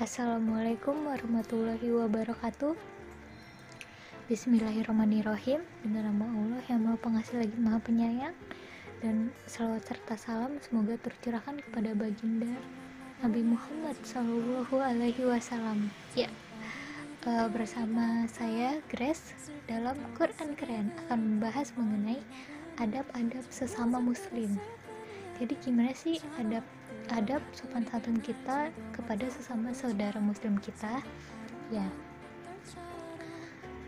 Assalamualaikum warahmatullahi wabarakatuh. Bismillahirrahmanirrahim. Dengan nama Allah yang maha pengasih lagi maha penyayang. Dan salawat serta salam semoga tercurahkan kepada baginda Nabi Muhammad Sallallahu Alaihi Wasallam. Ya, uh, bersama saya Grace dalam Quran Keren akan membahas mengenai adab-adab sesama muslim jadi gimana sih adab adab sopan santun kita kepada sesama saudara muslim kita? Ya.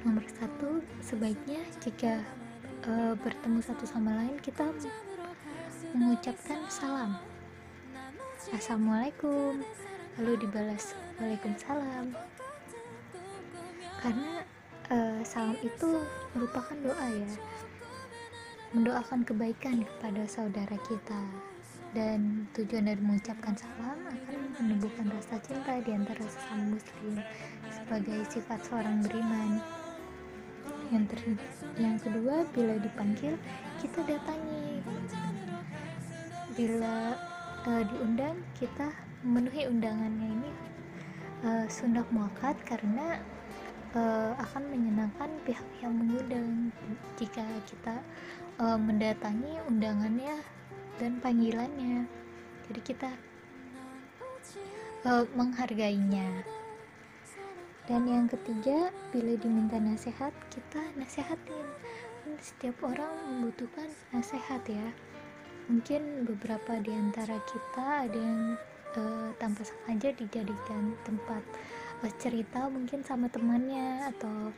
Nomor satu sebaiknya jika uh, bertemu satu sama lain kita mengucapkan salam. Assalamualaikum. Lalu dibalas waalaikumsalam. Karena uh, salam itu merupakan doa ya. Mendoakan kebaikan kepada saudara kita dan tujuan dari mengucapkan salam akan menumbuhkan rasa cinta di antara sesama muslim sebagai sifat seorang beriman. Yang ter yang kedua bila dipanggil kita datangi. Bila uh, diundang kita memenuhi undangannya ini uh, sunnah muakat karena uh, akan menyenangkan pihak yang mengundang. Jika kita mendatangi undangannya dan panggilannya. Jadi kita uh, menghargainya. Dan yang ketiga bila diminta nasihat kita nasihatin. Setiap orang membutuhkan nasihat ya. Mungkin beberapa di antara kita ada yang uh, tanpa sengaja dijadikan tempat uh, cerita mungkin sama temannya atau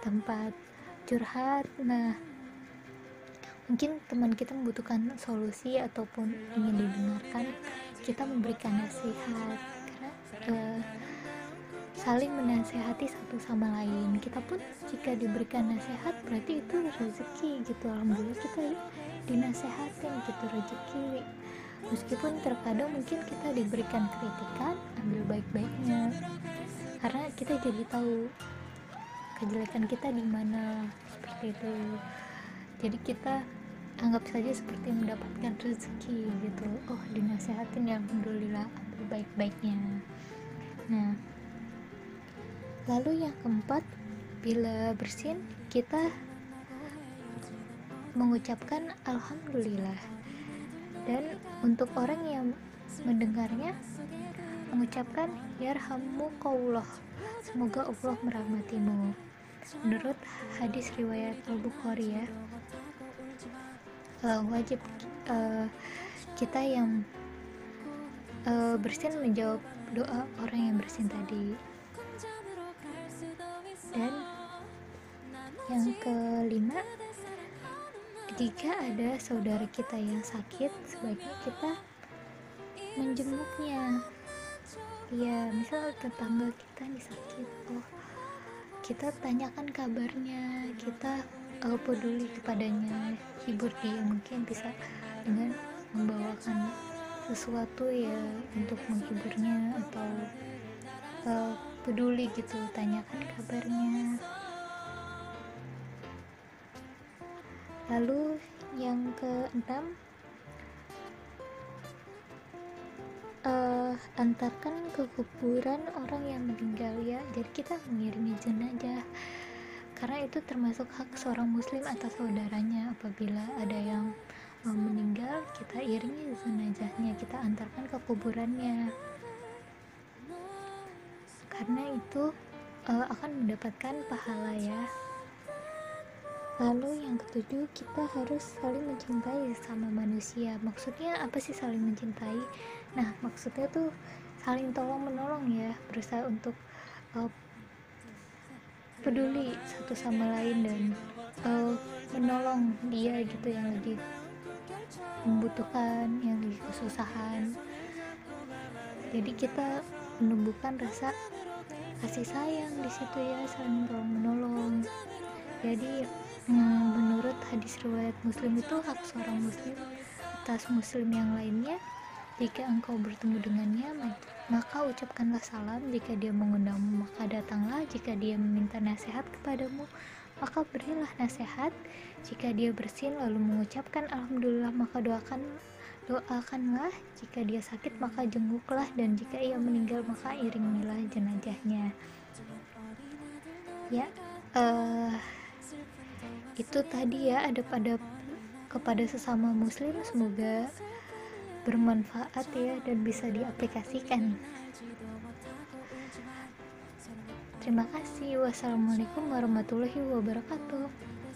tempat curhat. Nah mungkin teman kita membutuhkan solusi ataupun ingin didengarkan kita memberikan nasihat. Karena uh, saling menasehati satu sama lain. Kita pun jika diberikan nasihat berarti itu rezeki gitu. Alhamdulillah kita dinasehatin gitu rezeki. Meskipun terkadang mungkin kita diberikan kritikan ambil baik-baiknya. Karena kita jadi tahu kejelekan kita di mana seperti itu. Jadi kita anggap saja seperti mendapatkan rezeki gitu. Oh dinasehatin ya alhamdulillah ambil baik-baiknya. Nah lalu yang keempat bila bersin kita mengucapkan alhamdulillah. Dan untuk orang yang mendengarnya mengucapkan yarhamukallah semoga Allah merahmatimu. Menurut hadis riwayat Al-Bukhari ya uh, wajib uh, kita yang uh, bersin menjawab doa orang yang bersin tadi. Dan yang kelima jika ada saudara kita yang sakit sebaiknya kita menjenguknya. Ya misal tetangga kita nih sakit oh kita tanyakan kabarnya kita uh, peduli kepadanya. Hibur dia mungkin bisa dengan membawakan sesuatu ya untuk menghiburnya atau uh, peduli gitu tanyakan kabarnya. Lalu yang keenam uh, antarkan ke kuburan orang yang meninggal ya. Jadi kita mengiringi jenazah karena itu termasuk hak seorang muslim atas saudaranya. Apabila ada yang uh, meninggal kita iringi jenazahnya kita antarkan ke kuburannya. Karena itu uh, akan mendapatkan pahala ya. Lalu yang ketujuh kita harus saling mencintai sama manusia. Maksudnya apa sih saling mencintai? Nah maksudnya tuh saling tolong menolong ya. Berusaha untuk uh, peduli satu sama lain dan uh, menolong dia gitu yang lagi membutuhkan yang lagi kesusahan. Jadi kita menumbuhkan rasa kasih sayang di situ ya saling tolong menolong. Jadi hmm, menurut hadis riwayat muslim itu hak seorang muslim atas muslim yang lainnya jika engkau bertemu dengannya, maka ucapkanlah salam. Jika dia mengundangmu, maka datanglah. Jika dia meminta nasihat kepadamu, maka berilah nasihat. Jika dia bersin lalu mengucapkan alhamdulillah, maka doakan doakanlah jika dia sakit maka jenguklah dan jika ia meninggal maka iringilah jenazahnya ya uh, itu tadi ya ada pada kepada sesama muslim semoga bermanfaat ya dan bisa diaplikasikan. Terima kasih. Wassalamualaikum warahmatullahi wabarakatuh